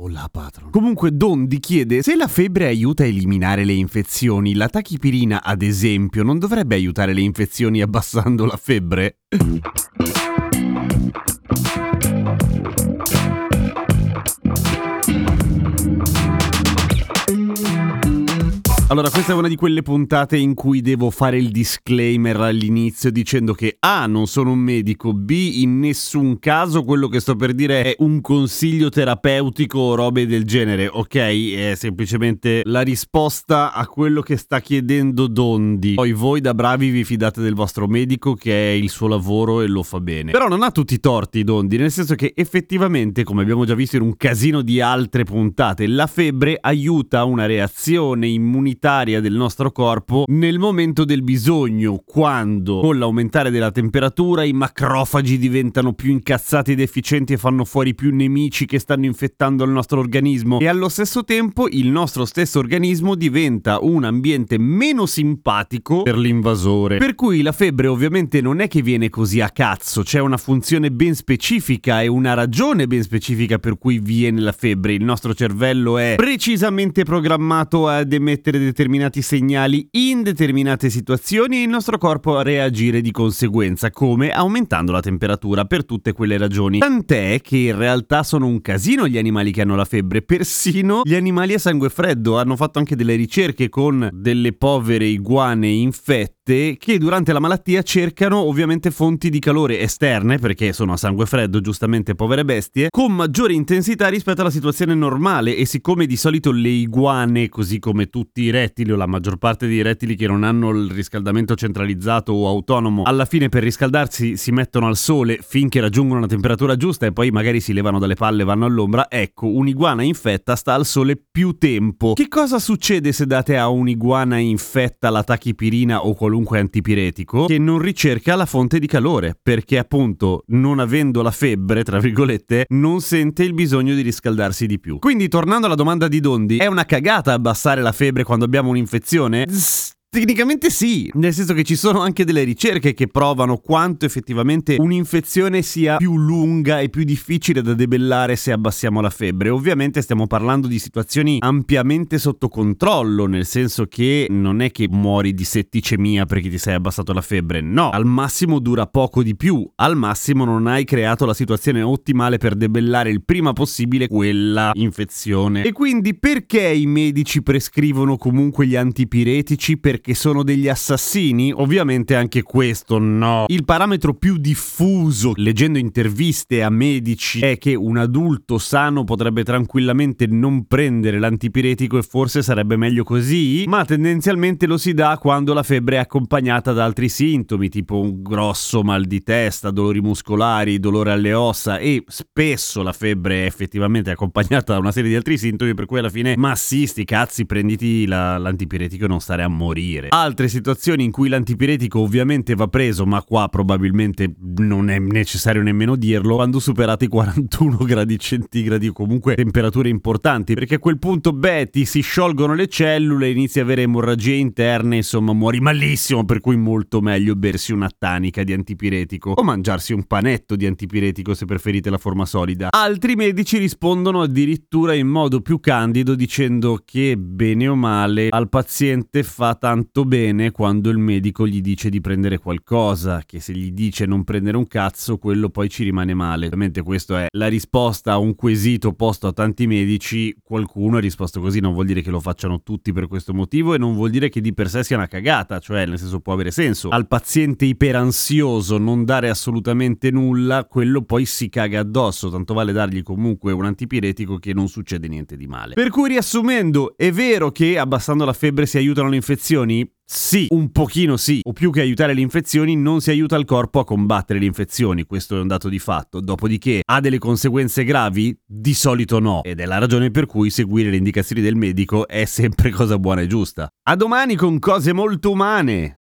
o la patron. Comunque Dondi chiede se la febbre aiuta a eliminare le infezioni, la tachipirina ad esempio non dovrebbe aiutare le infezioni abbassando la febbre? Allora, questa è una di quelle puntate in cui devo fare il disclaimer all'inizio dicendo che A, non sono un medico, B, in nessun caso quello che sto per dire è un consiglio terapeutico o robe del genere, ok? È semplicemente la risposta a quello che sta chiedendo Dondi. Poi voi da bravi vi fidate del vostro medico che è il suo lavoro e lo fa bene. Però non ha tutti i torti Dondi, nel senso che effettivamente, come abbiamo già visto in un casino di altre puntate, la febbre aiuta una reazione immunitaria immunitaria del nostro corpo nel momento del bisogno, quando con l'aumentare della temperatura i macrofagi diventano più incazzati ed efficienti e fanno fuori più nemici che stanno infettando il nostro organismo e allo stesso tempo il nostro stesso organismo diventa un ambiente meno simpatico per l'invasore. Per cui la febbre ovviamente non è che viene così a cazzo, c'è una funzione ben specifica e una ragione ben specifica per cui viene la febbre. Il nostro cervello è precisamente programmato ad emettere determinati segnali in determinate situazioni e il nostro corpo a reagire di conseguenza, come aumentando la temperatura per tutte quelle ragioni. Tant'è che in realtà sono un casino gli animali che hanno la febbre, persino gli animali a sangue freddo. Hanno fatto anche delle ricerche con delle povere iguane infette che durante la malattia cercano ovviamente fonti di calore esterne, perché sono a sangue freddo, giustamente povere bestie, con maggiore intensità rispetto alla situazione normale e siccome di solito le iguane, così come tutti i rettili o la maggior parte dei rettili che non hanno il riscaldamento centralizzato o autonomo, alla fine per riscaldarsi si mettono al sole finché raggiungono la temperatura giusta e poi magari si levano dalle palle e vanno all'ombra, ecco, un'iguana infetta sta al sole più tempo. Che cosa succede se date a un'iguana infetta la tachipirina o qualunque antipiretico che non ricerca la fonte di calore, perché appunto non avendo la febbre, tra virgolette, non sente il bisogno di riscaldarsi di più. Quindi tornando alla domanda di Dondi, è una cagata abbassare la febbre quando abbiamo un'infezione? Zzz, Tecnicamente sì, nel senso che ci sono anche delle ricerche che provano quanto effettivamente un'infezione sia più lunga e più difficile da debellare se abbassiamo la febbre. Ovviamente stiamo parlando di situazioni ampiamente sotto controllo, nel senso che non è che muori di setticemia perché ti sei abbassato la febbre, no, al massimo dura poco di più, al massimo non hai creato la situazione ottimale per debellare il prima possibile quella infezione. E quindi perché i medici prescrivono comunque gli antipiretici? Per perché sono degli assassini? Ovviamente anche questo no. Il parametro più diffuso, leggendo interviste a medici, è che un adulto sano potrebbe tranquillamente non prendere l'antipiretico e forse sarebbe meglio così, ma tendenzialmente lo si dà quando la febbre è accompagnata da altri sintomi, tipo un grosso mal di testa, dolori muscolari, dolore alle ossa e spesso la febbre è effettivamente accompagnata da una serie di altri sintomi per cui alla fine, ma sì, sti cazzi, prenditi la, l'antipiretico e non stare a morire morire. Altre situazioni in cui l'antipiretico ovviamente va preso, ma qua probabilmente non è necessario nemmeno dirlo, quando superate i 41 gradi centigradi o comunque temperature importanti, perché a quel punto, beh, ti si sciolgono le cellule, inizi a avere emorragie interne, insomma, muori malissimo, per cui molto meglio bersi una tanica di antipiretico o mangiarsi un panetto di antipiretico se preferite la forma solida. Altri medici rispondono addirittura in modo più candido dicendo che bene o male al paziente fa tanto tanto bene quando il medico gli dice di prendere qualcosa, che se gli dice non prendere un cazzo, quello poi ci rimane male. Ovviamente questa è la risposta a un quesito posto a tanti medici, qualcuno ha risposto così, non vuol dire che lo facciano tutti per questo motivo e non vuol dire che di per sé sia una cagata, cioè nel senso può avere senso. Al paziente iperansioso non dare assolutamente nulla, quello poi si caga addosso, tanto vale dargli comunque un antipiretico che non succede niente di male. Per cui riassumendo, è vero che abbassando la febbre si aiutano le infezioni, infezioni? Sì, un pochino sì, o più che aiutare le infezioni non si aiuta il corpo a combattere le infezioni, questo è un dato di fatto. Dopodiché ha delle conseguenze gravi? Di solito no, ed è la ragione per cui seguire le indicazioni del medico è sempre cosa buona e giusta. A domani con cose molto umane!